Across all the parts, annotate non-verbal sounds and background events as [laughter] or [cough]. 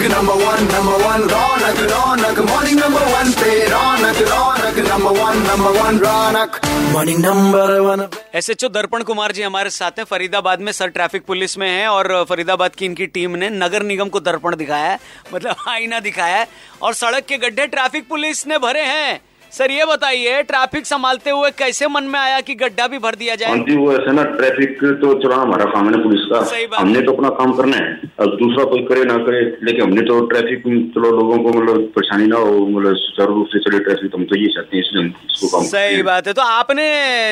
Raunaq number one number one Raunaq Raunaq morning number one पे Raunaq Raunaq number one number one Raunaq morning S H O Darpan Kumar ji हमारे साथ हैं। फरीदाबाद में sir traffic police में हैं और फरीदाबाद की इनकी टीम ने नगर निगम को दर्पण दिखाया है। मतलब आईना दिखाया है। और सड़क के गड्ढे ट्रैफ़िक पुलिस ने भरे हैं। सर ये बताइए ट्रैफ़िक संभालते हुए कैसे मन में आया कि गड्ढा भी भर दिया हाँ जाए जी वो ऐसा ना ट्रैफ़िक तो चला हमारा काम है ना पुलिस का। सही बात। हमने तो अपना काम करना है। अब दूसरा कोई करे ना करे लेकिन हमने तो ट्रैफ़िक चलो लोगों को मतलब परेशानी ना हो मतलब सुचारू रूप से चले ट्रैफ़िक हम तो ये चाहते हैं इसलिए हम इसको काम सही बात है। तो आपने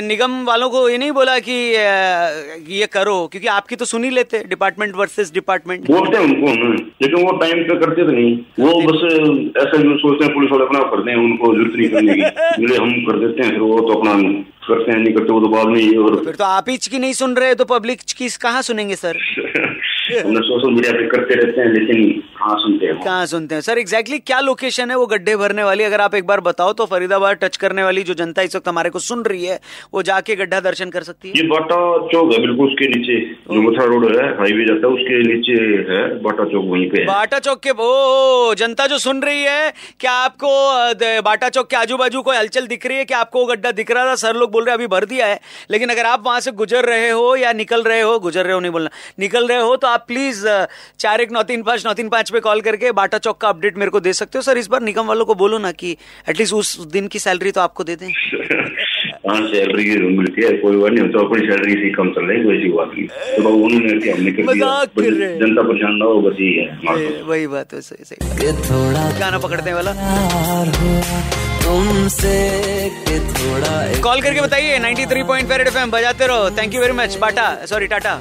निगम वालों को ये नहीं बोला कि ये करो? क्योंकि आपकी तो सुन ही लेते डिपार्टमेंट वर्सेस डिपार्टमेंट बोलते हैं उनको लेकिन वो टाइम पे करते तो नहीं। वो बस ऐसा सोचते हैं पुलिस वाले अपना करते हैं उनको ज़रूरत नहीं करने। इसलिए हम कर देते हैं फिर वो तो अपना करते हैं नहीं करते वो तो बाद में और फिर तो आप ही की नहीं सुन रहे तो पब्लिक की कहाँ सुनेंगे सर [laughs] हमने सोशल मीडिया पे करते रहते हैं लेकिन कहाँ सुनते हैं कहाँ सुनते हैं? सर एग्जैक्टली क्या लोकेशन है वो गड्ढे भरने वाली? अगर आप एक बार बताओ तो फरीदाबाद टच करने वाली जो जनता इस वक्त हमारे को सुन रही है वो जाके गड्ढा दर्शन कर सकती है? ये बाटा चौक है बिल्कुल उसके नीचे जो मथुरा रोड है हाईवे जाता है उसके नीचे है बाटा चौक वहीं पे बाटा चौक के वो जनता जो सुन रही है क्या आपको बाटा चौक के आजू बाजू कोई हलचल दिख रही है कि आपको वो गड्ढा दिख रहा था? सर लोग बोल रहे अभी भर दिया है। लेकिन अगर आप वहाँ से गुजर रहे हो या निकल रहे हो गुजर रहे हो नहीं बोलना निकल रहे हो तो आप प्लीज़ चार एक नौ तीन पाँच नौ तीन पाँच पे कॉल करके बाटा चौक का अपडेट मेरे को दे सकते हो। सर इस बार निगम वालों को बोलो ना कि एटलीस्ट उस दिन की सैलरी तो आपको दे दें। [laughs] हाँ सैलरी मिलती है कोई बात नहीं हम तो अपनी सैलरी से कम चल रही कोई ऐसी बात नहीं। तो उन्होंने हमने कर दिया? मज़ाक कर रहे हैं। जनता परेशान ना हो बस यही है वही बात है सही सही। थोड़ा गाना पकड़ने वाला। तुमसे थोड़ा कॉल करके बताइए 93.5 एफएम बजाते रहो। Thank you very much Bata sorry Tata.